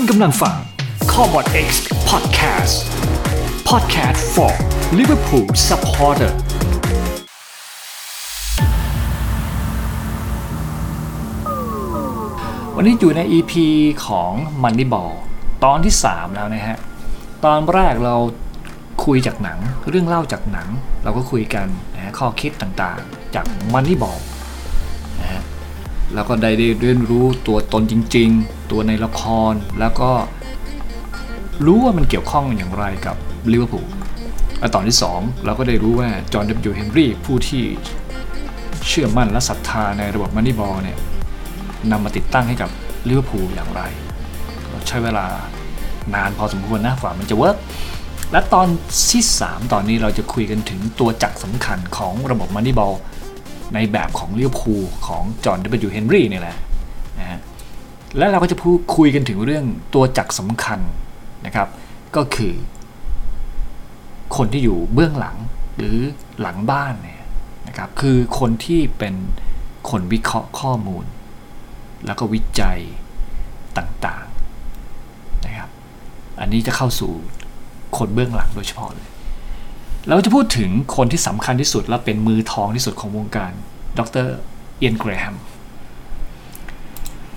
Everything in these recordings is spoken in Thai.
คุณกำลังฟัง c o b o t X Podcast Podcast for Liverpool Supporter วันนี้อยู่ใน EP ของ Moneyball ตอนที่ 3 แล้วนะฮะ ตอนแรกเราคุยจากหนัง เรื่องเล่าจากหนัง เราก็คุยกันนะฮะข้อคิดต่างๆ จาก Moneyball แล้วก็ได้เรียนรู้ตัวตนจริง ๆ ตัวในละคร แล้วก็รู้ว่ามันเกี่ยวข้องอย่างไรกับลิเวอร์พูลตอนที่ 2 เราก็ได้รู้ว่า John W. Henry ผู้ที่เชื่อมั่นและศรัทธาในระบบ Moneyball เนี่ยนำมาติดตั้งให้กับลิเวอร์พูลอย่างไร ใช้เวลานานพอสมควรนะกว่ามันจะ work และตอนที่ 3 ตอนนี้เราจะคุยกันถึงตัวจักรสำคัญของระบบ Moneyball ในแบบของเลิเวพูของจอห์นดับยูเฮนรี่เนี่ยแหละนะฮะและเราก็จะพูดคุยกันถึงเรื่องตัวจักรสำคัญนะครับ ก็คือ คนที่อยู่เบื้องหลังหรือหลังบ้านเนี่ยนะครับ คือคนที่เป็นคนวิเคราะห์ข้อมูล แล้วก็วิจัยต่างๆนะครับ อันนี้จะเข้าสู่คนเบื้องหลังโดยเฉพาะเลย เราจะพูดถึงคนที่สำคัญที่สุดและเป็นมือทองที่สุดของวงการ ดรเอียนเกรแฮม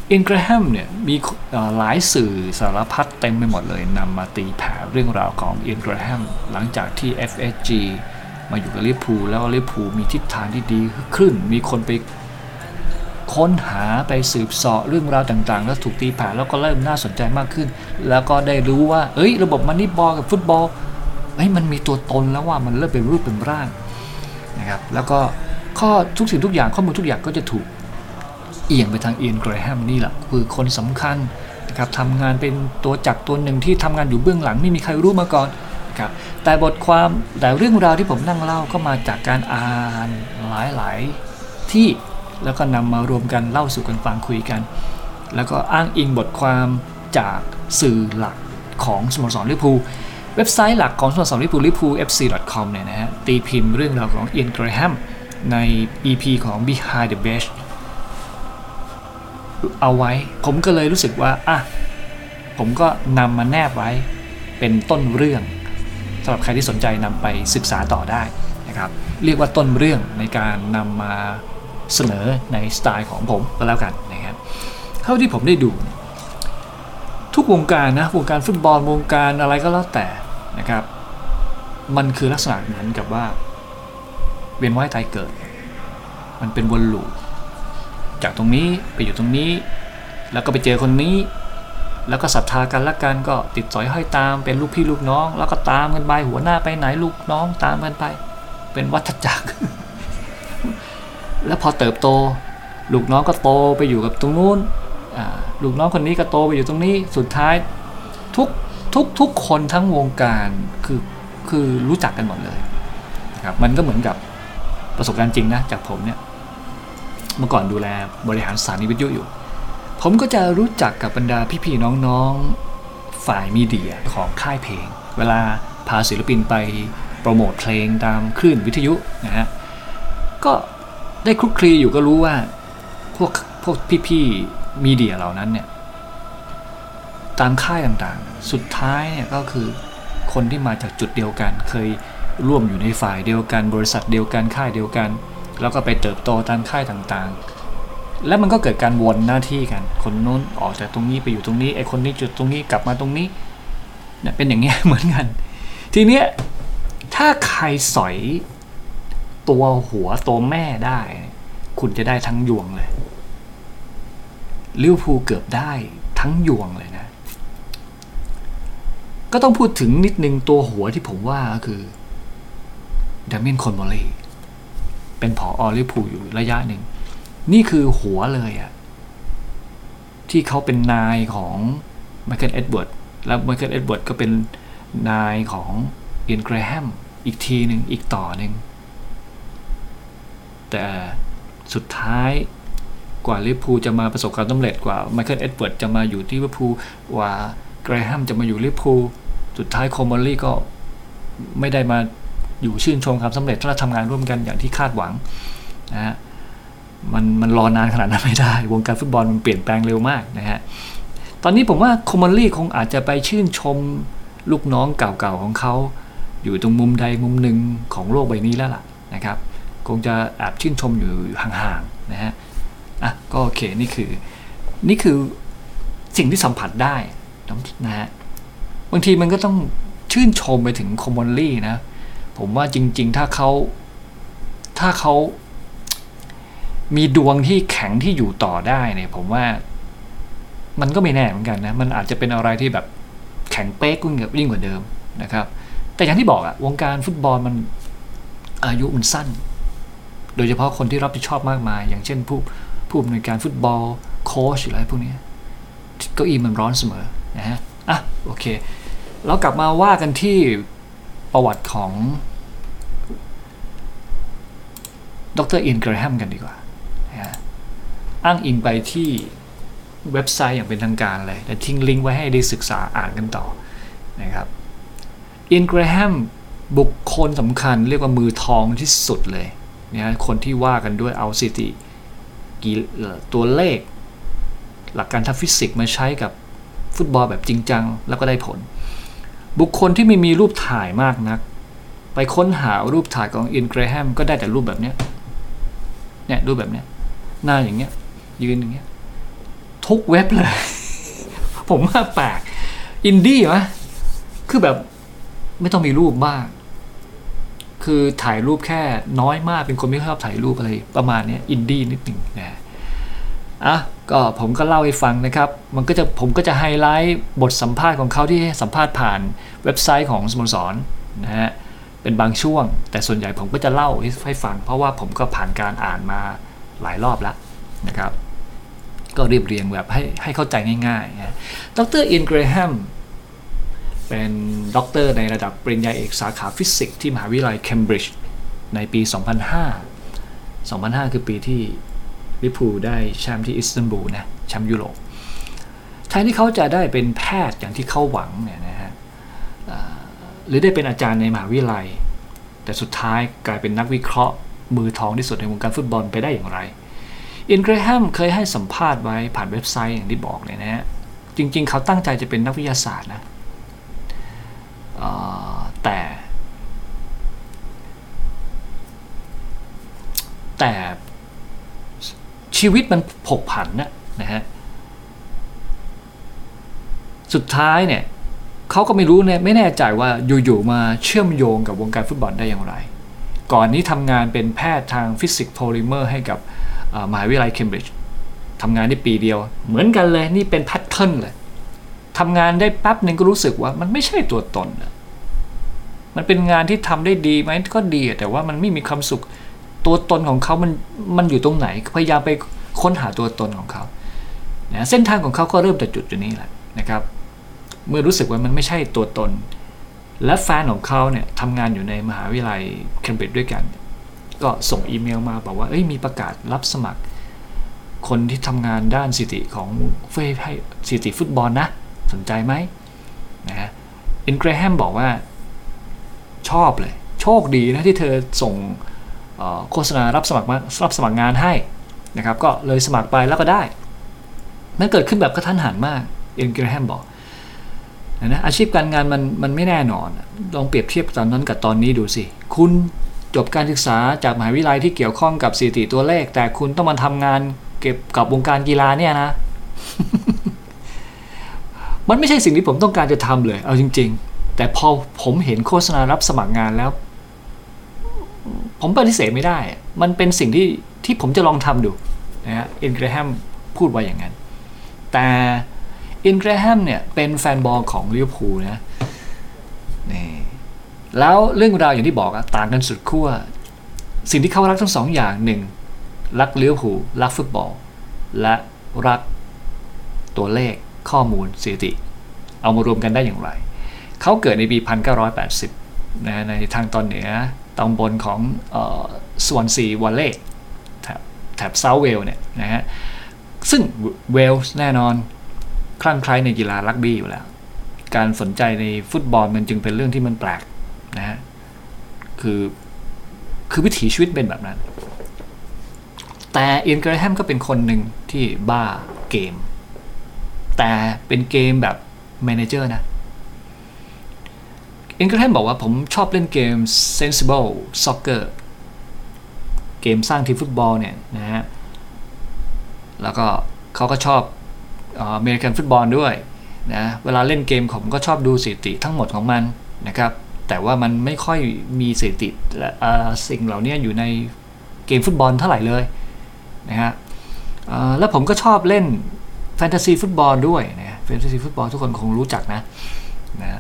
เอียนเกรแฮมเนี่ยมีหลายสื่อสารพัดเต็มไปหมดเลยนำมาตีแผ่เรื่องราวของเอียนเกรแฮมหลังจากที่ FSG มาอยู่กับลิพูแล้วลิพูมีทิศทางที่ดีขึ้น มีคนไปค้นหาไปสืบเสาะเรื่องราวต่างๆ แล้วถูกตีแผ่แล้วก็เริ่มน่าสนใจมากขึ้น แล้วก็ได้รู้ว่า เอ้ย ระบบมันนี่บอลกับฟุตบอล เฮ้ยมันมีตัวตนแล้วว่ามันเริ่มเป็นรูปเป็นร่างนะครับ แล้วก็ข้อทุกสิ่งทุกอย่างข้อมูลทุกอย่างก็จะถูกเอียงไปทางเอียนเกรแฮมนี่แหละคือคนสำคัญนะครับทำงานเป็นตัวจักรตัวหนึ่งที่ทำงานอยู่เบื้องหลังไม่มีใครรู้มาก่อนนะครับแต่บทความแต่เรื่องราวที่ผมนั่งเล่าก็มาจากการอ่านหลายๆที่แล้วก็นำมารวมกันเล่าสู่กันฟังคุยกัน แล้วก็อ้างอิงบทความจากสื่อหลักของสโมสรลิเวอร์พูล เว็บไซต์หลักของสโมสรลิเวอร์พูลลิเวอร์พูล fc.com เนี่ยนะฮะตีพิมพ์เรื่องราวของเอียนเกรแฮมใน EP ของ Behind the Bench เอาไว้ ผมก็เลยรู้สึกว่า อะ ผมก็นำมาแนบไว้เป็นต้นเรื่องสำหรับใครที่สนใจนำไปศึกษาต่อได้นะครับ เรียกว่าต้นเรื่องในการนำมาเสนอในสไตล์ของผมก็แล้วกันนะครับเท่าที่ผมได้ดู ทุกวงการนะ วงการฟุตบอลวงการอะไรก็แล้วแต่ นะครับ มันคือลักษณะเหมือนกับว่า เวียนว่ายตายเกิด มันเป็นวนลูปจากตรงนี้ไปอยู่ตรงนี้ แล้วก็ไปเจอคนนี้ แล้วก็ศรัทธากันละกันก็ติดสอยห้อยตามเป็นลูกพี่ลูกน้อง แล้วก็ตามกันไปหัวหน้าไปไหนลูกน้องตามกันไป เป็นวัฏจักร แล้วพอเติบโต ลูกน้องก็โตไปอยู่กับตรงนู้นลูกน้องคนนี้ก็โตไปอยู่ตรงนี้สุดท้ายทุก ทุกทุกคนทั้งวงการคือคือรู้จักกันหมดเลยครับมันก็เหมือนกับประสบการณ์จริงนะจากผมเนี่ยเมื่อก่อนดูแลบริหารสถานีวิทยุอยู่ ผมก็จะรู้จักกับบรรดาพี่ๆน้องๆฝ่ายมีเดียของค่ายเพลง เวลาพาศิลปินไปโปรโมทเพลงตามคลื่นวิทยุนะฮะก็ได้คลุกคลีอยู่ก็รู้ว่าพวกพวกพี่ๆมีเดียเหล่านั้นเนี่ย ตามค่ายต่างๆ สุดท้ายเนี่ยก็คือคนที่มาจากจุดเดียวกัน เคยร่วมอยู่ในฝ่ายเดียวกัน บริษัทเดียวกันค่ายเดียวกัน แล้วก็ไปเติบโตตามค่ายต่างๆ แล้วมันก็เกิดการวนหน้าที่กัน คนนู้นออกจากตรงนี้ไปอยู่ตรงนี้ไอ้คนนี้จุดตรงนี้กลับมาตรงนี้เนี่ยเป็นอย่างเงี้ยเหมือนกัน ทีเนี้ยถ้าใครสอยตัวหัวตัวแม่ได้ คุณจะได้ทั้งยวงเลยลิเวอร์พูลเกือบได้ทั้งยวงเลย ก็ต้องพูดถึงนิดนึงตัวหัวที่ผมว่าก็คือดาเมียนโคมอลลี่เป็นผอ.ลิพูลอยู่ระยะหนึ่ง นี่คือหัวเลยอะที่เขาเป็นนายของไมเคิลเอ็ดเวิร์ดแล้วไมเคิลเอ็ดเวิร์ดก็เป็นนายของเอียนเกรแฮมอีกทีหนึ่งอีกต่อหนึ่ง แต่สุดท้ายกว่าลิพูลจะมาประสบความสำเร็จกว่าไมเคิลเอ็ดเวิร์ดจะมาอยู่ที่ลิเวอร์พูล กว่า เกรแฮมจะมาอยู่ลิเวอร์พูลสุดท้ายโคมอลลี่ก็ไม่ได้มาอยู่ชื่นชมความสำเร็จถ้าทำงานร่วมกันอย่างที่คาดหวังนะฮะมันมันรอนานขนาดนั้นไม่ได้ วงการฟุตบอลมันเปลี่ยนแปลงเร็วมากนะฮะตอนนี้ผมว่าคอมมอนลี่คงอาจจะไปชื่นชมลูกน้องเก่าๆของเขา อยู่ตรงมุมใดมุมหนึ่งของโลกใบนี้แล้วล่ะนะครับ คงจะแอบชื่นชมอยู่ห่างๆนะฮะอะก็โอเคนี่คือ นี่คือสิ่งที่สัมผัสได้ นะฮะบางทีมันก็ต้องชื่นชมไปถึงคอมมอนลี่นะ ผมว่าจริง ๆ ถ้าเขาถ้าเขามีดวงที่แข็งที่อยู่ต่อได้เนี่ย ผมว่า มันก็ไม่แน่เหมือนกันนะ มันอาจจะเป็นอะไรที่แบบแข็งเป๊กยิ่งกว่ายิ่งกว่าเดิมนะครับ แต่อย่างที่บอกอะวงการฟุตบอลมันอายุมันสั้น โดยเฉพาะคนที่รับผิดชอบมากมาย อย่างเช่นผู้ผู้อำนวยการฟุตบอลโค้ชอะไรพวกนี้เก้าอี้มันร้อนเสมอ นะฮะอะโอเคแล้วกลับมาว่ากันที่ประวัติของดรอินเกรแฮมกันดีกว่านะอ้างอิงไปที่เว็บไซต์อย่างเป็นทางการเลยและทิ้งลิงก์ไว้ให้ได้ศึกษาอ่านกันต่อนะครับอินเกรแฮมบุคคลสำคัญเรียกว่ามือทองที่สุดเลยนะคนที่ว่ากันด้วยเอาสถิติตัวเลข หลักการทางฟิสิกส์มาใช้กับ ฟุตบอลแบบจริงจังแล้วก็ได้ผล บุคคลที่ไม่มีรูปถ่ายมากนัก ไปค้นหารูปถ่ายของอินเกรแฮมก็ได้แต่รูปแบบเนี้ยเนี่ยรูปแบบเนี้ยหน้าอย่างเงี้ย ยืนอย่างเงี้ย ทุกเว็บเลย ผมว่าแปลกอินดี้วะคือแบบไม่ต้องมีรูปมากคือถ่ายรูปแค่น้อยมากเป็นคนไม่ชอบถ่ายรูปอะไรประมาณนี้อินดี้นิดหนึ่งนะ อะก็ผมก็เล่าให้ฟังนะครับ มันก็จะผมก็จะไฮไลท์บทสัมภาษณ์ของเขาที่สัมภาษณ์ผ่านเว็บไซต์ของสโมสรนะฮะเป็นบางช่วง แต่ส่วนใหญ่ผมก็จะเล่าให้ฟัง เพราะว่าผมก็ผ่านการอ่านมาหลายรอบแล้วนะครับ ก็เรียบเรียงแบบให้ให้เข้าใจง่ายๆนะดร.เอียนเกรแฮมเป็นด็อกเตอร์ในระดับปริญญาเอกสาขาฟิสิกส์ที่มหาวิทยาลัยเคมบริดจ์ในปี 2005 2005 คือปีที่ ลิพูลได้แชมป์ที่อิสตันบูลนะแชมป์ยุโรปแทนที่เขาจะได้เป็นแพทย์อย่างที่เขาหวังเนี่ยนะฮะหรือได้เป็นอาจารย์ในมหาวิทยาลัย แต่สุดท้ายกลายเป็นนักวิเคราะห์ มือทองที่สุดในวงการฟุตบอลไปได้อย่างไรเอียนเกรแฮมเคยให้สัมภาษณ์ไว้ผ่านเว็บไซต์อย่างที่บอกเลยนะฮะจริง ๆ เขาตั้งใจจะเป็นนักวิทยาศาสตร์นะแต่ แต่ ชีวิตมันผกผันนะนะฮะสุดท้ายเนี่ยเขาก็ไม่รู้เนี่ยไม่แน่ใจว่าอยู่ๆมาเชื่อมโยงกับวงการฟุตบอลได้อย่างไร ก่อนนี้ทำงานเป็นแพทย์ทางฟิสิกส์โพลิเมอร์ให้กับมหาวิทยาลัยเคมบริดจ์ทำงานได้ปีเดียว เหมือนกันเลยนี่เป็นแพทเทิร์นเลยทำงานได้แป๊บหนึ่งก็รู้สึกว่ามันไม่ใช่ตัวตนมันเป็นงานที่ทำได้ดีไหมก็ดีแต่ว่ามันไม่มีความสุข ตัวตนของเขามันมันอยู่ตรงไหน พยายามไปค้นหาตัวตนของเขานะเส้นทางของเขาก็เริ่มจากจุดจุดนี้แหละนะครับ เมื่อรู้สึกว่ามันไม่ใช่ตัวตน และแฟนของเขาเนี่ยทำงานอยู่ในมหาวิทยาลัยเคมบริดจ์ด้วยกัน ก็ส่งอีเมลมาบอกว่าเอ้ยมีประกาศรับสมัคร คนที่ทำงานด้านสิติของเฟยให้สิติฟุตบอลนะ สนใจไหมนะฮะอินเกรแฮมบอกว่าชอบเลย โชคดีนะที่เธอส่ง โฆษณารับสมัครมารับสมัครงานให้นะครับก็เลยสมัครไปแล้วก็ได้มันเกิดขึ้นแบบกระทันหันมากเอ็นกรแฮมบอกนะอาชีพการงานมันมันไม่แน่นอน ลองเปรียบเทียบตอนนั้นกับตอนนี้ดูสิ คุณจบการศึกษาจากมหาวิทยาลัยที่เกี่ยวข้องกับสถิติตัวเลข แต่คุณต้องมาทำงานเก็บกับวงการกีฬาเนี่ยนะ มันไม่ใช่สิ่งที่ผมต้องการจะทำเลย เอาจริง ๆ แต่พอผมเห็นโฆษณารับสมัครงานแล้ว ผมปฏิเสธไม่ได้ มันเป็นสิ่งที่ที่ผมจะลองทำดูนะฮะอินเกรแฮมพูดไว้อย่างนั้น แต่อินเกรแฮมเนี่ยเป็นแฟนบอลของลิเวอร์พูลนะนี่แล้วเรื่องราวอย่างที่บอกอะต่างกันสุดขั้วสิ่งที่เขารักทั้งสองอย่างหนึ่งรักลิเวอร์พูลรักฟุตบอล และรักตัวเลขข้อมูลสถิติ เอามารวมกันได้อย่างไร เขาเกิดในปี 1980นะในทางตอนเหนือ ตำบลของสวอนซีวัลเลย์แถบแถบเซาท์เวลส์เนี่ยนะฮะซึ่งเวลส์แน่นอน คลั่งไคล้ในกีฬารักบี้อยู่แล้ว การสนใจในฟุตบอลมันจึงเป็นเรื่องที่มันแปลกนะฮะคือคือวิถีชีวิตเป็นแบบนั้น แต่เอียนเกรแฮมก็เป็นคนหนึ่งที่บ้าเกม แต่เป็นเกมแบบ manager นะ เอ็นก็แทนบอกว่าผมชอบเล่นเกม sensible soccer เกมสร้างทีมฟุตบอลเนี่ยนะฮะ แล้วก็เขาก็ชอบอเมริกันฟุตบอลด้วยนะ เวลาเล่นเกมผมก็ชอบดูสถิติทั้งหมดของมันนะครับ แต่ว่ามันไม่ค่อยมีสถิติและสิ่งเหล่านี้อยู่ในเกมฟุตบอลเท่าไหร่เลยนะฮะแล้วผมก็ชอบเล่นแฟนตาซีฟุตบอลด้วยนะแฟนตาซีฟุตบอลทุกคนคงรู้จักนะนะ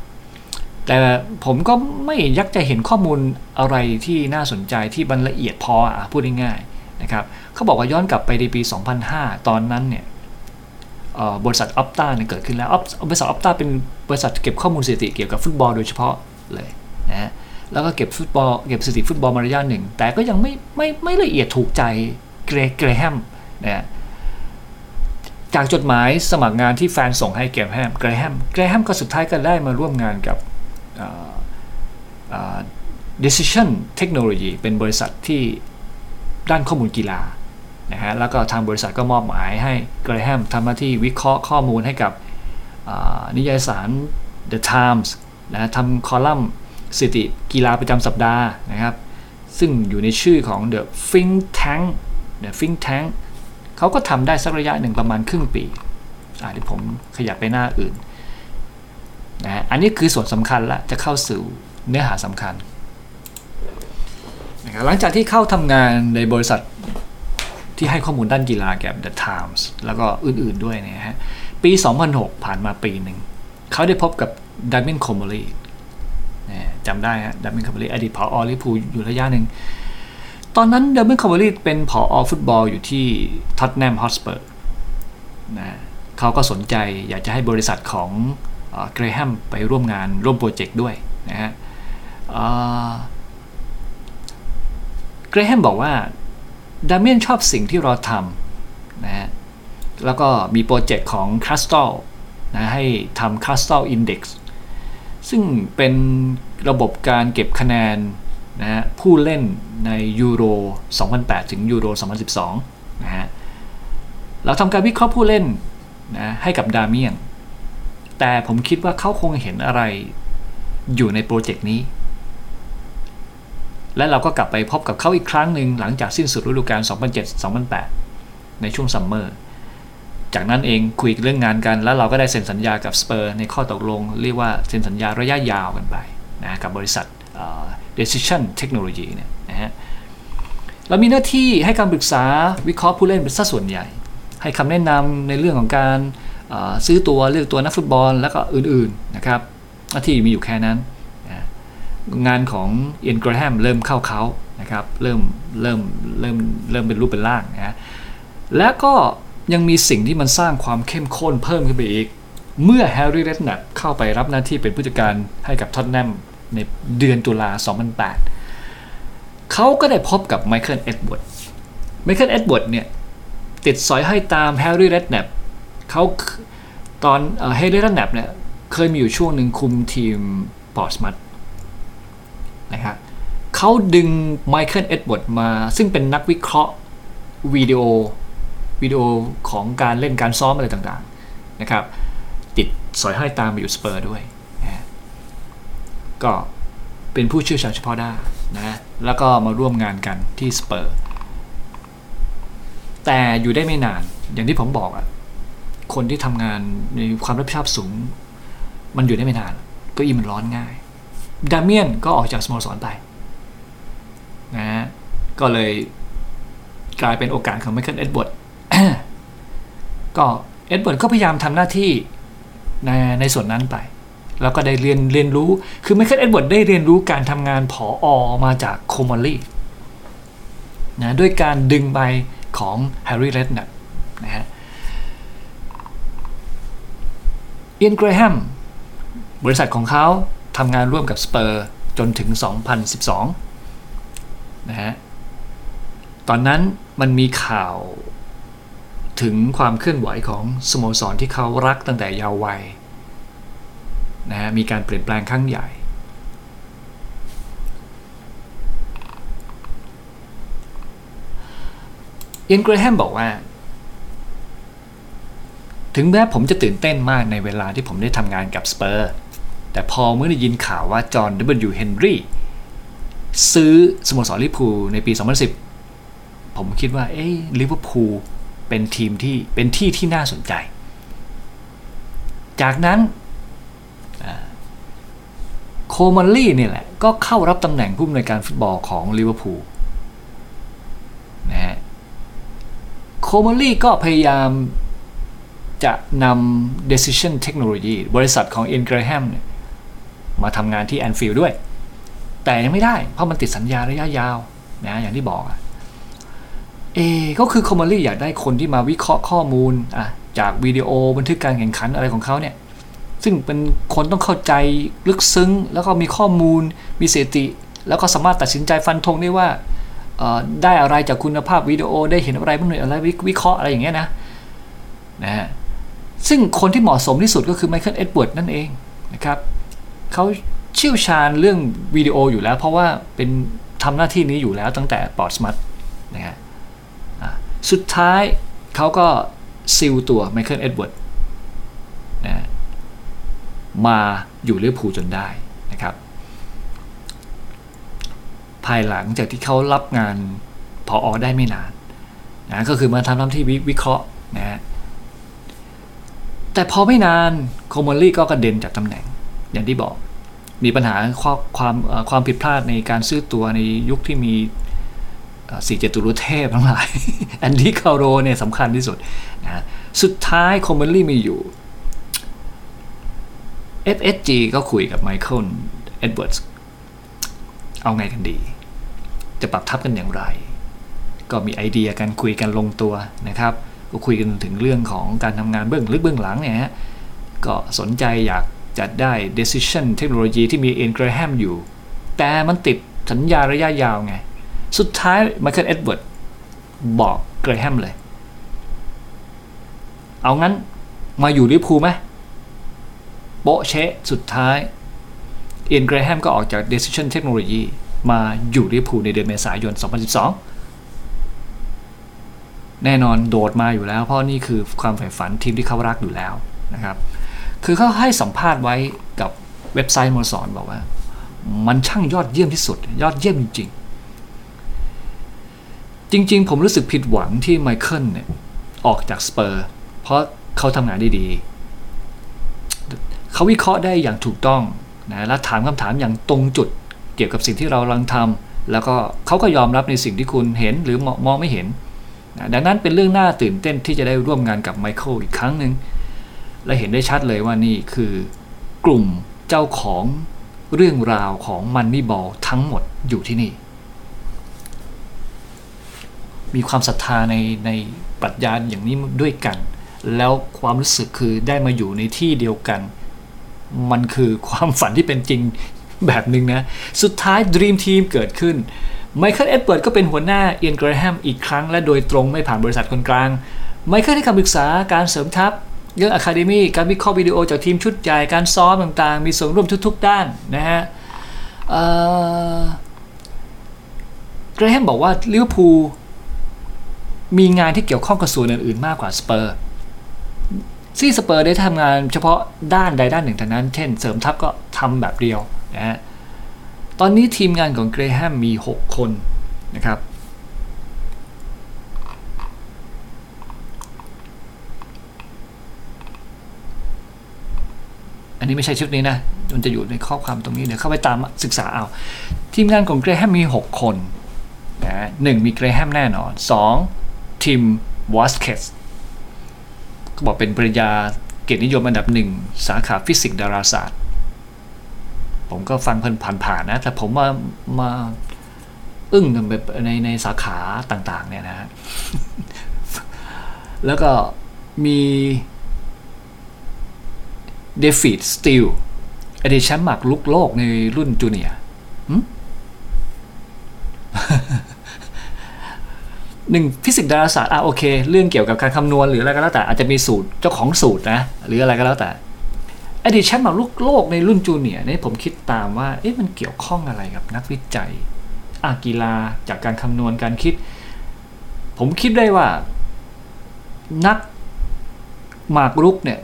แต่ผมก็ไม่ยักจะเห็นข้อมูลอะไรที่น่าสนใจที่มันละเอียดพออะพูดง่ายๆนะครับเขาบอกว่าย้อนกลับไปในปี 2005 ตอนนั้นเนี่ยบริษัทออปต้าเนี่ยเกิดขึ้นแล้วบริษัทออปต้าเป็นบริษัทเก็บข้อมูลสถิติเกี่ยวกับฟุตบอลโดยเฉพาะเลยนะแล้วก็เก็บฟุตบอลเก็บสถิติฟุตบอลมาระยะหนึ่ง แต่ก็ยังไม่ไม่ไม่ละเอียดถูกใจเกรเกรแฮมนะจากจดหมายสมัครงานที่แฟนส่งให้เกรแฮมเกรแฮมเกรแฮมก็สุดท้ายก็ได้มาร่วมงานกับ Decision Technology เป็นบริษัทที่ด้านข้อมูลกีฬานะฮะแล้วก็ทางบริษัทก็มอบหมายให้เกรแฮมทำหน้าที่วิเคราะห์ข้อมูลให้กับนิยายสาร The Times นะทำคอลัมน์สถิติกีฬาประจำสัปดาห์นะครับ ซึ่งอยู่ในชื่อของ The Think Tank The Think Tank เขาก็ทำได้สักระยะหนึ่งประมาณครึ่งปีอ่าที่ผมขยับไปหน้าอื่น นะอันนี้คือส่วนสำคัญละจะเข้าสู่เนื้อหาสำคัญนะครับหลังจากที่เข้าทำงานในบริษัทที่ให้ข้อมูลด้านกีฬาแก่ The Times แล้วก็อื่นๆด้วยนะฮะปี 2006 ผ่านมาปีหนึ่ง เขาได้พบกับดัมเบนคอมเบอรีจำได้ฮะดาเมียนโคมอลลี่อดีตผอ.ลิพูลอยู่ระยะหนึ่ง ตอนนั้นดาเมียนโคมอลลี่เป็นผอ.ฟุตบอลอยู่ที่ท็อตแนมฮอตสเปอร์นะเขาก็สนใจอยากจะให้บริษัทของ เกรแฮมไปร่วมงานร่วมโปรเจกต์ด้วยนะฮะเกรแฮมบอกว่าดาเมียนชอบสิ่งที่เราทำนะฮะแล้วก็มีโปรเจกต์ของ Crystal นะให้ทำ Crystal Index ซึ่งเป็นระบบการเก็บคะแนนนะฮะผู้เล่นในยูโร 2008 ถึงยูโร 2012 นะฮะเราทำการวิเคราะห์ผู้เล่นนะให้กับดาเมียน แต่ผมคิดว่าเขาคงเห็นอะไรอยู่ในโปรเจกต์นี้ และเราก็กลับไปพบกับเขาอีกครั้งหนึ่งหลังจากสิ้นสุดฤดูกาล 2007-2008 ในช่วงซัมเมอร์ จากนั้นเองคุยเรื่องงานกัน แล้วเราก็ได้เซ็นสัญญากับสเปอร์ในข้อตกลง เรียกว่าเซ็นสัญญาระยะยาวกันไปนะกับบริษัท Decision Technology เนี่ยนะฮะเรามีหน้าที่ให้การปรึกษาวิเคราะห์ผู้เล่นเป็นสัดส่วนใหญ่ ให้คำแนะนำในเรื่องของการ ซื้อตัวเลือกตัวนักฟุตบอลแล้วก็อื่นๆนะครับหน้าที่มีอยู่แค่นั้น งานของเอียนเกรแฮมเริ่มเข้าเค้านะครับเริ่มเริ่มเริ่มเริ่มเป็นรูปเป็นร่างนะและก็ยังมีสิ่งที่มันสร้างความเข้มข้นเพิ่มขึ้นไปอีก เมื่อแฮร์รี่เรดแนปป์เข้าไปรับหน้าที่เป็นผู้จัดการให้กับท็อตแนมในเดือนตุลา 2008 เขาก็ได้พบกับไมเคิลเอ็ดเวิร์ดไมเคิลเอ็ดเวิร์ดเนี่ยติดสอยห้อยตามแฮร์รี่เรดแนปป์ เขาตอนแฮร์รี่เรดแนปป์เนี่ยเคยมีอยู่ช่วงหนึ่งคุมทีมพอร์ตสมัธนะครับเขาดึงไมเคิลเอ็ดเวิร์ดมา ซึ่งเป็นนักวิเคราะห์วิดีโอวิดีโอของการเล่นการซ้อมอะไรต่างๆนะครับ ติดสอยห้อยตามมาอยู่สเปอร์ด้วยนะก็เป็นผู้เชี่ยวชาญเฉพาะด้านนะแล้วก็มาร่วมงานกันที่สเปอร์ แต่อยู่ได้ไม่นานอย่างที่ผมบอกอะ คนที่ทำงานในความรับผิดชอบสูง มันอยู่ได้ไม่นานก็อีมันร้อนง่ายดาเมียนก็ออกจากสโมสรไปนะฮะก็เลยกลายเป็นโอกาสของไมเคิลเอ็ดเวิร์ดก็เอ็ดเวิร์ดก็พยายามทำหน้าที่ในในส่วนนั้นไป แล้วก็ได้เรียนเรียนรู้คือไมเคิลเอ็ดเวิร์ดได้เรียนรู้การทำงานผอ.มาจากโคมอลลี่นะด้วยการดึงใบของแฮร์รี่เรดนะนะฮะ เอียนเกรแฮมบริษัทของเขาทำงานร่วมกับสเปอร์จนถึง 2012 นะฮะ ตอนนั้นมันมีข่าวถึงความเคลื่อนไหวของสโมสรที่เขารักตั้งแต่ยาววัยนะฮะ มีการเปลี่ยนแปลงครั้งใหญ่ เอียนเกรแฮมบอกว่า ถึงแม้ผมจะตื่นเต้นมากในเวลาที่ผมได้ทำงานกับสเปอร์แต่พอเมื่อได้ยินข่าวว่าจอห์น W. เฮนรี่ซื้อสโมสรลิเวอร์พูลในปี 2010 ผมคิดว่า เอ้ลิเวอร์พูลเป็นทีมที่เป็นที่ที่น่าสนใจ จากนั้นโคมอลลี่เนี่ยแหละ ก็เข้ารับตำแหน่งผู้อำนวยการฟุตบอลของลิเวอร์พูลนะฮะโคมันลี่ก็พยายาม จะนำ Decision Technology บริษัทของ i n g r a h a m เนี่ยมาทำงานที่แอนฟิลด์ด้วย แต่ยังไม่ได้ เพราะมันติดสัญญาระยะยาวนะอย่างที่บอกเอก็คือคอมมอลี่อยากได้คนที่มาวิเคราะห์ข้อมูลอะจากวิดีโอบันทึกการแข่งขันอะไรของเขาเนี่ย ซึ่งเป็นคนต้องเข้าใจลึกซึ้ง แล้วก็มีข้อมูลมีสติ แล้วก็สามารถตัดสินใจฟันธงได้ว่าได้อะไรจากคุณภาพวิดีโอได้เห็นอะไรบ้างหน่อยอะไรวิเคราะห์อะไรอย่างเงี้ยนะนะ ซึ่งคนที่เหมาะสมที่สุดก็คือไมเคิลเอ็ดเวิร์ดนั่นเองนะครับเขาเชี่ยวชาญเรื่องวิดีโออยู่แล้ว เพราะว่าเป็นทำหน้าที่นี้อยู่แล้วตั้งแต่พอร์ตสมัธนะฮะสุดท้ายเขาก็ seal ตัวไมเคิลเอ็ดเวิร์ดนะมาอยู่เลือพูจนได้นะครับ ภายหลังจากที่เขารับงานพออได้ไม่นานนะก็คือมาทำหน้าที่วิเคราะห์นะฮะ แต่พอไม่นานโคมอลลี่ก็กระเด็นจากตำแหน่งอย่างที่บอก มีปัญหาความความผิดพลาดในการซื้อตัวในยุคที่มีสี่เจตุรุเทพทั้งหลายแอนดี้แคร์โรลล์เนี่ยสำคัญที่สุดนะสุดท้ายโคมอลลี่มีอยู่ FSG ก็คุยกับไมเคิลเอ็ดเวิร์ดเอาไงกันดี จะปรับทัพกันอย่างไร ก็มีไอเดียกันคุยกันลงตัวนะครับ ก็คุยกันถึงเรื่องของการทำงานเบื้องลึกเบื้องหลังเนี่ยฮะก็สนใจอยากจัดได้ decision เทคโนโลยีที่มีเอียนเกรแฮมอยู่ แต่มันติดสัญญาระยะยาวไง สุดท้ายไมเคิลเอ็ดเวิร์ดบอกเกรแฮมเลย เอางั้นมาอยู่ลิเวอร์พูลไหมโบเชสุดท้ายเอียนเกรแฮมก็ออกจาก decision เทคโนโลยีมาอยู่ลิเวอร์พูลในเดือนเมษายน 2012 แน่นอนโดดมาอยู่แล้ว เพราะนี่คือความใฝ่ฝันทีมที่เขารักอยู่แล้วนะครับ คือเขาให้สัมภาษณ์ไว้กับเว็บไซต์มอสอนบอกว่า มันช่างยอดเยี่ยมที่สุด ยอดเยี่ยมจริงๆจริง ๆ ผมรู้สึกผิดหวังที่ไมเคิลเนี่ยออกจากสเปอร์ เพราะเขาทำงานได้ดี เขาวิเคราะห์ได้อย่างถูกต้องนะและถามคำถามอย่างตรงจุดเกี่ยวกับสิ่งที่เรากำลังทำแล้วก็เขาก็ยอมรับในสิ่งที่คุณเห็นหรือมองไม่เห็น ดังนั้นเป็นเรื่องน่าตื่นเต้นที่จะได้ร่วมงานกับไมเคิลอีกครั้งหนึ่งและเห็นได้ชัดเลยว่านี่คือกลุ่มเจ้าของเรื่องราวของ Moneyball ทั้งหมดอยู่ที่นี่ มีความศรัทธาในในปรัชญาอย่างนี้ด้วยกัน แล้วความรู้สึกคือได้มาอยู่ในที่เดียวกัน มันคือความฝันที่เป็นจริงแบบหนึ่งนะ สุดท้าย Dream Team เกิดขึ้น ไมเคิลเอ็ดเวิร์ดก็เป็นหัวหน้าเอียนเกรแฮมอีกครั้งและโดยตรงไม่ผ่านบริษัทคนกลาง ไมเคิลให้คำปรึกษาการเสริมทัพ เรื่องอะคาเดมี่การวิเคราะห์วิดีโอจากทีมชุดใหญ่การซ้อมต่างๆ มีส่วนร่วมทุกๆด้านนะฮะเกรแฮมบอกว่าลิเวอร์พูลมีงานที่เกี่ยวข้องกับส่วนอื่นๆ มากกว่าสเปอร์ที่สเปอร์ได้ทำงานเฉพาะด้านใดด้านหนึ่งเท่านั้น เช่น เสริมทัพก็ทำแบบเดียวนะฮะ ตอนนี้ทีมงานของเกรแฮมมี 6 คนนะครับ อันนี้ไม่ใช่ชุดนี้นะ มันจะอยู่ในข้อความตรงนี้ เดี๋ยวเข้าไปตามศึกษาเอา ทีมงานของเกรแฮมมี 6 คนนะหนึ่งมีเกรแฮมแน่นอน 2. ทิมวอสเคตก็บอกเป็นปริญญาเกียรตินิยมอันดับหนึ่งสาขาฟิสิกส์ดาราศาสตร์ ผมก็ฟังเพิ่นผ่านๆนะ แต่ผมมามาอึ้งแบบในในสาขาต่างๆ เนี่ยนะฮะแล้วก็มีเดฟิดสตีลอดีตแชมป์หมากลุกโลกในรุ่นจูเนียหนึ่งฟิสิกส์ดาราศาสตร์อะโอเค เรื่องเกี่ยวกับการคำนวณหรืออะไรก็แล้วแต่อาจจะมีสูตรเจ้าของสูตรนะ หรืออะไรก็แล้วแต่ อดีตแชมป์หมากรุกโลกในรุ่น junior นี่ผมคิดตามว่าเอ๊ะมันเกี่ยวข้องอะไรกับนักวิจัยอากีฬาจากการคำนวณการคิด ผมคิดได้ว่า นักหมากรุกเนี่ย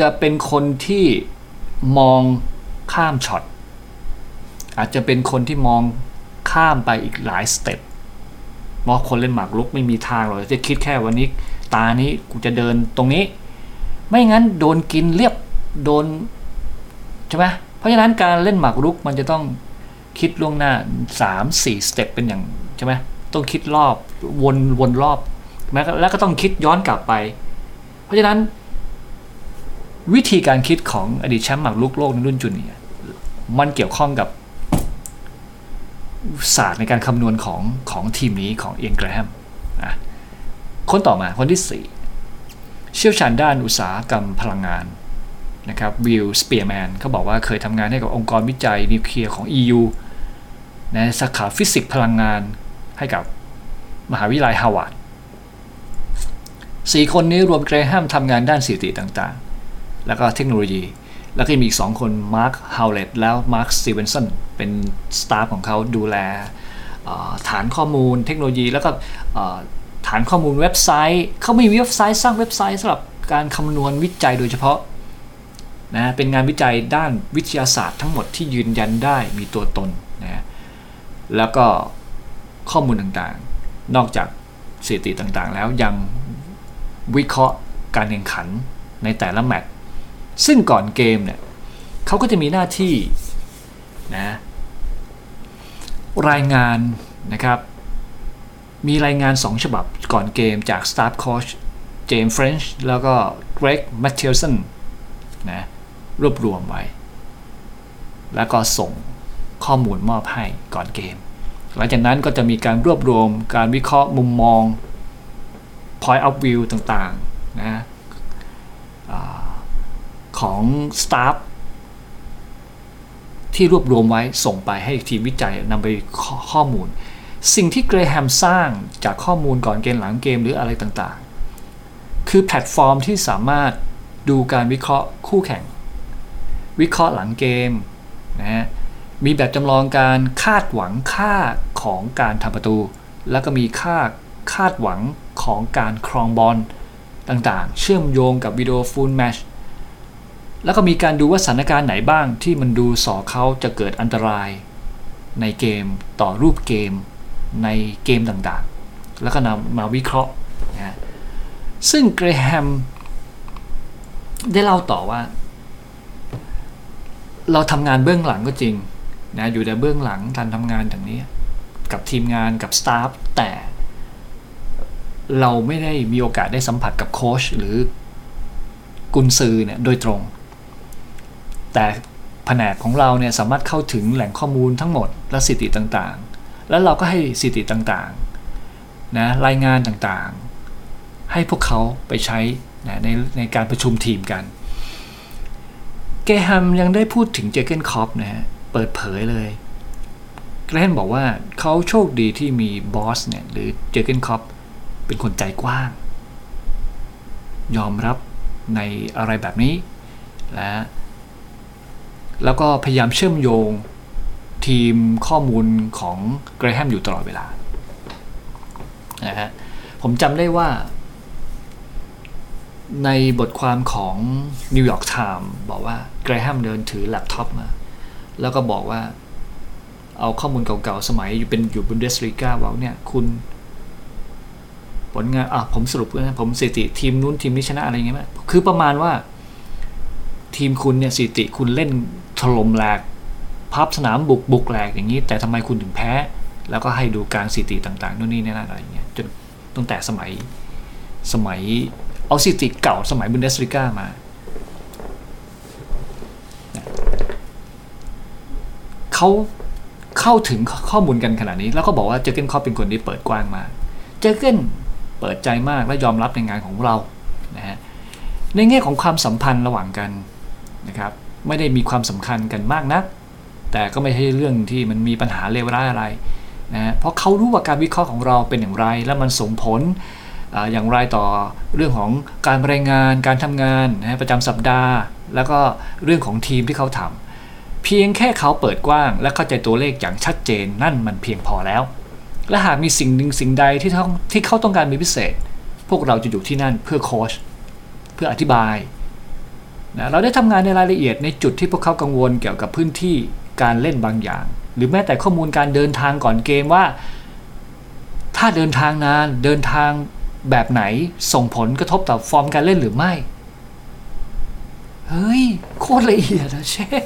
จะเป็นคนที่มองข้ามช็อตอาจจะเป็นคนที่มองข้ามไปอีกหลาย step เพราะคนเล่นหมากรุกไม่มีทางหรอกจะคิดแค่วันนี้ ตานี้กูจะเดินตรงนี้ ไม่งั้นโดนกินเรียบ โดนใช่ไหมเพราะฉะนั้นการเล่นหมากรุกมันจะต้องคิดล่วงหน้า 3 4 สเต็ปเป็นอย่างใช่ไหมต้องคิดรอบวนวนรอบแล้วก็ต้องคิดย้อนกลับไป เพราะฉะนั้นวิธีการคิดของอดีตแชมป์หมากรุกโลกในรุ่นจุนเนี่ยมันเกี่ยวข้องกับศาสตร์ในการคำนวณของของทีมนี้ของเอียนเกรแฮมคนต่อมาคนที่ 4 เชี่ยวชาญด้านอุตสาหกรรมพลังงาน นะครับวิลสเปียร์แมนเขาบอกว่าเคยทำงานให้กับองค์กรวิจัยนิวเคลียร์ของ EU ในสาขาฟิสิกส์พลังงานให้กับมหาวิทยาลัยฮาร์วาร์ดสี่คนนี้รวมเกรแฮมทำงานด้านสถิติต่างๆ แล้วก็เทคโนโลยี แล้วก็มีอีกสองคนมาร์คฮาวเลตแล้วมาร์คสตีเวนสันเป็นสตาฟของเขาดูแลฐานข้อมูลเทคโนโลยี แล้วก็ฐานข้อมูลเว็บไซต์ เขามีเว็บไซต์สร้างเว็บไซต์สำหรับการคำนวณวิจัยโดยเฉพาะ นะเป็นงานวิจัยด้านวิทยาศาสตร์ทั้งหมดที่ยืนยันได้มีตัวตนนะแล้วก็ข้อมูลต่างๆ นอกจากสถิติต่างๆ แล้วยังวิเคราะห์การแข่งขันในแต่ละแมตช์ซึ่งก่อนเกมเนี่ยเขาก็จะมีหน้าที่นะรายงานนะครับ มีรายงาน 2 ฉบับก่อนเกมจาก Staff Coach เจมส์เฟรนช์แล้วก็เกรกแมทเทลสันนะ รวบรวมไว้ แล้วก็ส่งข้อมูลมอบให้ก่อนเกม หลังจากนั้นก็จะมีการรวบรวมการวิเคราะห์มุมมอง point of view ต่างๆนะอของ staff ที่รวบรวมไว้ส่งไปให้ทีมวิจัยนำไปข้อมูล สิ่งที่เกรแฮมสร้างจากข้อมูลก่อนเกมหลังเกมหรืออะไรต่างๆ คือแพลตฟอร์มที่สามารถดูการวิเคราะห์คู่แข่ง วิเคราะห์หลังเกมนะฮะมีแบบจำลองการคาดหวังค่าของการทำประตู แล้วก็มีค่าคาดหวังของการครองบอลต่างๆ เชื่อมโยงกับวิดีโอฟูลแมชแล้วก็มีการดูว่าสถานการณ์ไหนบ้างที่มันดูสอเขาจะเกิดอันตราย ในเกมต่อรูปเกมในเกมต่างๆ แล้วก็นำมาวิเคราะห์นะซึ่งเกรแฮมได้เล่าต่อว่า เราทำงานเบื้องหลังก็จริงนะอยู่ในเบื้องหลังการทำงานอย่างนี้ กับทีมงานกับสตาฟแต่เราไม่ได้มีโอกาสได้สัมผัสกับโค้ชหรือกุนซือเนี่ยโดยตรง แต่แผนกของเราเนี่ยสามารถเข้าถึงแหล่งข้อมูลทั้งหมดและสิติต่างๆ แล้วเราก็ให้สิติต่างๆนะรายงานต่างๆ ให้พวกเขาไปใช้นะในในการประชุมทีมกัน เกรแฮมยังได้พูดถึงเจอร์เกนคล็อปป์นะฮะ เปิดเผยเลยเกรแฮมบอกว่าเขาโชคดีที่มีบอสเนี่ย หรือเจอร์เกนคล็อปป์เป็นคนใจกว้าง ยอมรับในอะไรแบบนี้และแล้วก็พยายามเชื่อมโยงทีมข้อมูลของเกรแฮมอยู่ตลอดเวลานะฮะผมจำได้ว่า ในบทความของ New York Times บอกว่าเกรแฮมเดินถือแล็ปท็อปมา แล้วก็บอกว่าเอาข้อมูลเก่าๆ สมัยอยู่เป็นอยู่บุนเดสลีกาว่าเนี่ยคุณ ผลงานอะผมสรุปนะผมสถิติทีมนู้นทีมนี้ชนะอะไรเงี้ยคือประมาณว่า ทีมคุณเนี่ยสถิติคุณเล่นถล่มแหลกพับสนามบุกบุกแหลกอย่างนี้ แต่ทำไมคุณถึงแพ้ แล้วก็ให้ดูการสถิติต่างๆนู่นนี่นั่นอะไรเงี้ยจนตั้งแต่สมัยสมัย เอาสถิติเก่าสมัยบุนเดสริก้ามาเขาเข้าถึงข้อมูลกันขนาดนี้ แล้วก็บอกว่าเจเกนคอปเป็นคนที่เปิดกว้างมากเจเกนเปิดใจมากและยอมรับในงานของเรานะฮะในแง่ของความสัมพันธ์ระหว่างกันนะครับ ไม่ได้มีความสำคัญกันมากนัก แต่ก็ไม่ใช่เรื่องที่มันมีปัญหาเลวร้ายอะไรนะเพราะเขารู้ว่าการวิเคราะห์ของเราเป็นอย่างไร และมันส่งผล อย่างไรต่อเรื่องของการรายงานการทำงานนะประจำสัปดาห์ แล้วก็เรื่องของทีมที่เขาทำเพียงแค่เขาเปิดกว้าง และเข้าใจตัวเลขอย่างชัดเจนนั่นมันเพียงพอแล้ว และหากมีสิ่งหนึ่งสิ่งใดที่เขาที่เขาต้องการมีพิเศษ พวกเราจะอยู่ที่นั่นเพื่อโค้ชเพื่ออธิบายนะเราได้ทำงานในรายละเอียดในจุดที่พวกเขากังวลเกี่ยวกับพื้นที่การเล่นบางอย่าง หรือแม้แต่ข้อมูลการเดินทางก่อนเกมว่า ถ้าเดินทางนานเดินทาง แบบไหนส่งผลกระทบต่อฟอร์มการเล่นหรือไม่ เฮ้ย โคตรละเอียดอะเชฟ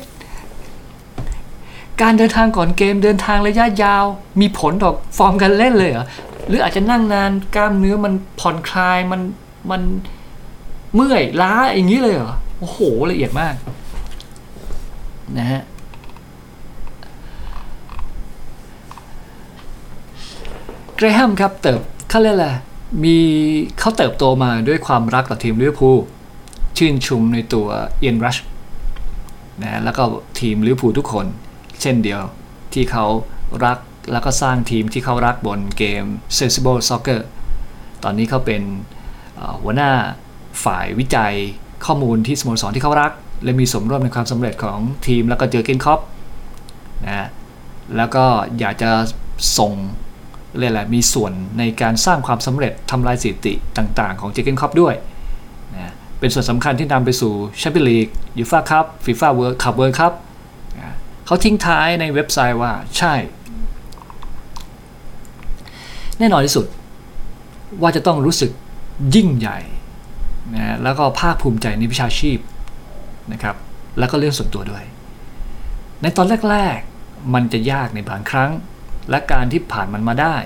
การเดินทางก่อนเกมเดินทางระยะยาว มีผลต่อฟอร์มการเล่นเลยเหรอ หรืออาจจะนั่งนานกล้ามเนื้อมันผ่อนคลายมันมันเมื่อยล้าอย่างนี้เลยเหรอ โอ้โหละเอียดมาก นะฮะเกรแฮมครับเติบเขาเรียกอะไร มีเขาเติบโตมาด้วยความรักต่อทีมลิเวอร์พูลชื่นชมในตัวเอียนรัชนะแล้วก็ทีมลิเวอร์พูลทุกคน เช่นเดียวที่เขารักแล้วก็สร้างทีมที่เขารักบนเกม Sensible Soccer ตอนนี้เขาเป็นหัวหน้าฝ่ายวิจัยข้อมูลที่สโมสรที่เขารัก และมีส่วนร่วมในความสำเร็จของทีมแล้วก็เจอร์เกนคล็อปป์นะแล้วก็อยากจะส่ง เรียกอะไรมีส่วนในการสร้างความสำเร็จทำลายสถิติต่างๆ ของเจอร์เกนคล็อปป์ด้วยนะเป็นส่วนสำคัญที่นำไปสู่แชมเปี้ยนลีกยูฟ่าคัพฟีฟ่าเวิร์คัพเวิร์คัพเขาทิ้งท้ายในเว็บไซต์ว่าใช่ แน่นอนที่สุดว่าจะต้องรู้สึกยิ่งใหญ่นะแล้วก็ภาคภูมิใจในวิชาชีพนะครับ แล้วก็เรื่องส่วนตัวด้วย ในตอนแรก ๆ มันจะยากในบางครั้ง และการที่ผ่านมันมาได้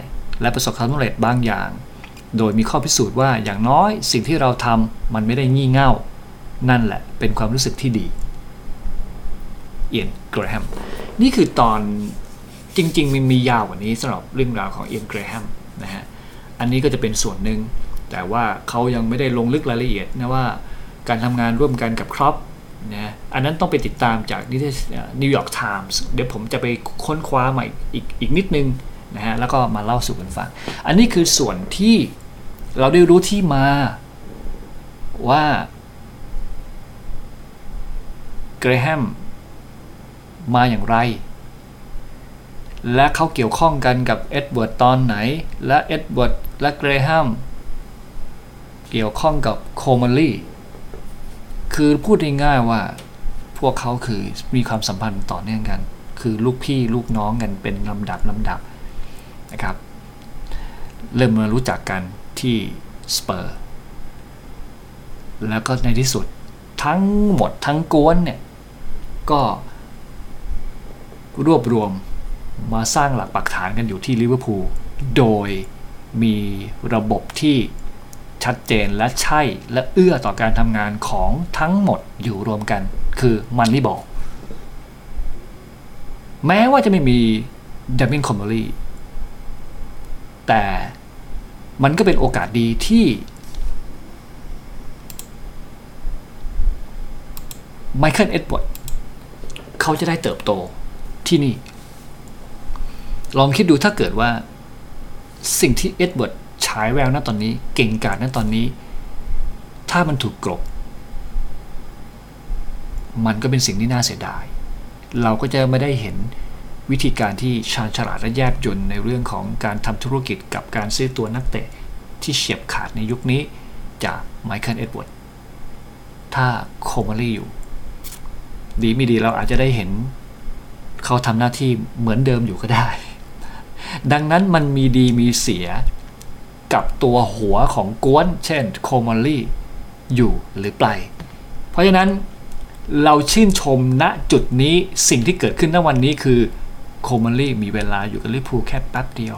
และประสบความสำเร็จบางอย่าง โดยมีข้อพิสูจน์ว่าอย่างน้อยสิ่งที่เราทำมันไม่ได้งี่เง่า นั่นแหละเป็นความรู้สึกที่ดีเอียนเกรแฮมนี่คือตอนจริง ๆ มันมียาวกว่านี้สำหรับเรื่องราวของเอียนเกรแฮมนะฮะอันนี้ก็จะเป็นส่วนหนึ่งแต่ว่าเขายังไม่ได้ลงลึกรายละเอียดนะว่า การทำงานร่วมกันกับคล็อปป์ นะอันนั้นต้องไปติดตามจากนิตยนิวยอร์กไทมส์เดี๋ยวผมจะไปค้นคว้าใหม่อีกอีกนิดนึงนะฮะแล้วก็มาเล่าสู่กันฟัง อันนี้คือส่วนที่เราได้รู้ที่มาว่าเกรแฮมมาอย่างไร และเขาเกี่ยวข้องกันกับเอ็ดเวิร์ดตอนไหน และเอ็ดเวิร์ดและเกรแฮมเกี่ยวข้องกับโคมอลลี่ คือพูดง่ายๆว่า พวกเขาคือมีความสัมพันธ์ต่อเนื่องกัน คือลูกพี่ลูกน้องกันเป็นลำดับลำดับนะครับ เริ่มมารู้จักกันที่สเปอร์แล้วก็ในที่สุดทั้งหมดทั้งกวนเนี่ย ก็รวบรวมมาสร้างหลักปักฐานกันอยู่ที่ลิเวอร์พูลโดยมีระบบที่ ชัดเจนและใช่และเอื้อต่อการทำงานของทั้งหมดอยู่รวมกัน คือมันนี่บอกแม้ว่าจะไม่มีเดเมียนโคมอลลี่แต่มันก็เป็นโอกาสดีที่ ไมเคิลเอ็ดเวิร์ดเขาจะได้เติบโตที่นี่ ลองคิดดูถ้าเกิดว่าสิ่งที่เอ็ดเวิร์ด ฉายแววณตอนนี้ เก่งกาจณตอนนี้ ถ้ามันถูกกลบ มันก็เป็นสิ่งที่น่าเสียดาย เราก็จะไม่ได้เห็นวิธีการที่ชาญฉลาดและแยบยลในเรื่องของการทำธุรกิจกับการซื้อตัวนักเตะที่เฉียบขาดในยุคนี้จากไมเคิลเอ็ดเวิร์ดถ้าโคมอลลี่อยู่ ดีไม่ดีเราอาจจะได้เห็น เขาทำหน้าที่เหมือนเดิมอยู่ก็ได้ ดังนั้นมันมีดีมีเสีย กับตัวหัวของกวน เช่นโคมอลลี่อยู่หรือไป เพราะฉะนั้นเราชื่นชมณจุดนี้สิ่งที่เกิดขึ้นณวันนี้คือโคมอลลี่มีเวลาอยู่กับลิเวอร์พูลแค่แป๊บเดียว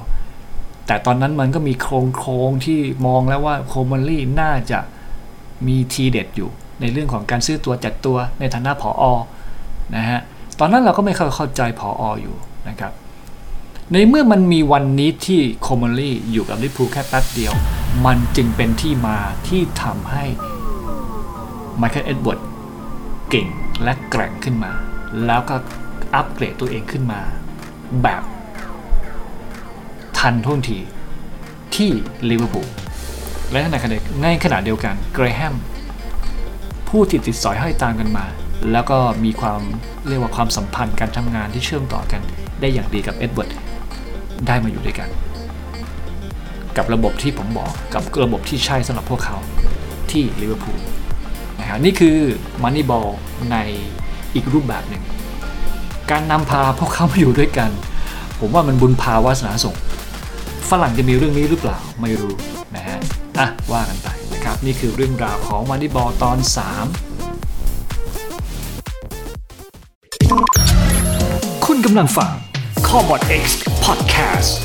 แต่ตอนนั้นมันก็มีโครงโครงที่มองแล้วว่าโคมอลลี่น่าจะมีทีเด็ดอยู่ ในเรื่องของการซื้อตัวจัดตัวในฐานะผออนะฮะตอนนั้นเราก็ไม่เข้าใจผอออยู่นะครับ ในเมื่อมันมีวันนี้ที่โคมอลลี่อยู่กับลิเวอร์พูลแค่แป๊บเดียว มันจึงเป็นที่มาที่ทำให้ไมเคิลเอ็ดเวิร์ดเก่งและแกร่งขึ้นมา แล้วก็อัปเกรดตัวเองขึ้นมา แบบทันท่วงทีที่ลิเวอร์พูลและในขณะในขณะเดียวกันเกรแฮมผู้ติดติดสอยห้อยตามกันมา แล้วก็มีความเรียกว่าความสัมพันธ์การทำงานที่เชื่อมต่อกันได้อย่างดีกับเอ็ดเวิร์ด ได้มาอยู่ด้วยกัน กับระบบที่ผมบอกกับระบบที่ใช่สำหรับพวกเขาที่ลิเวอร์พูลนะฮะนี่คือ Moneyball ในอีกรูปแบบหนึ่ง การนำพาพวกเขามาอยู่ด้วยกัน ผมว่ามันบุญพาวาสนาส่ง ฝรั่งจะมีเรื่องนี้หรือเปล่าไม่รู้นะฮะอะว่ากันไปนะครับ นี่คือเรื่องราวของ Moneyball ตอน 3 คุณกำลังฟัง c o b o t X Podcast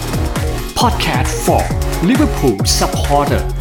Podcast for Liverpool Supporter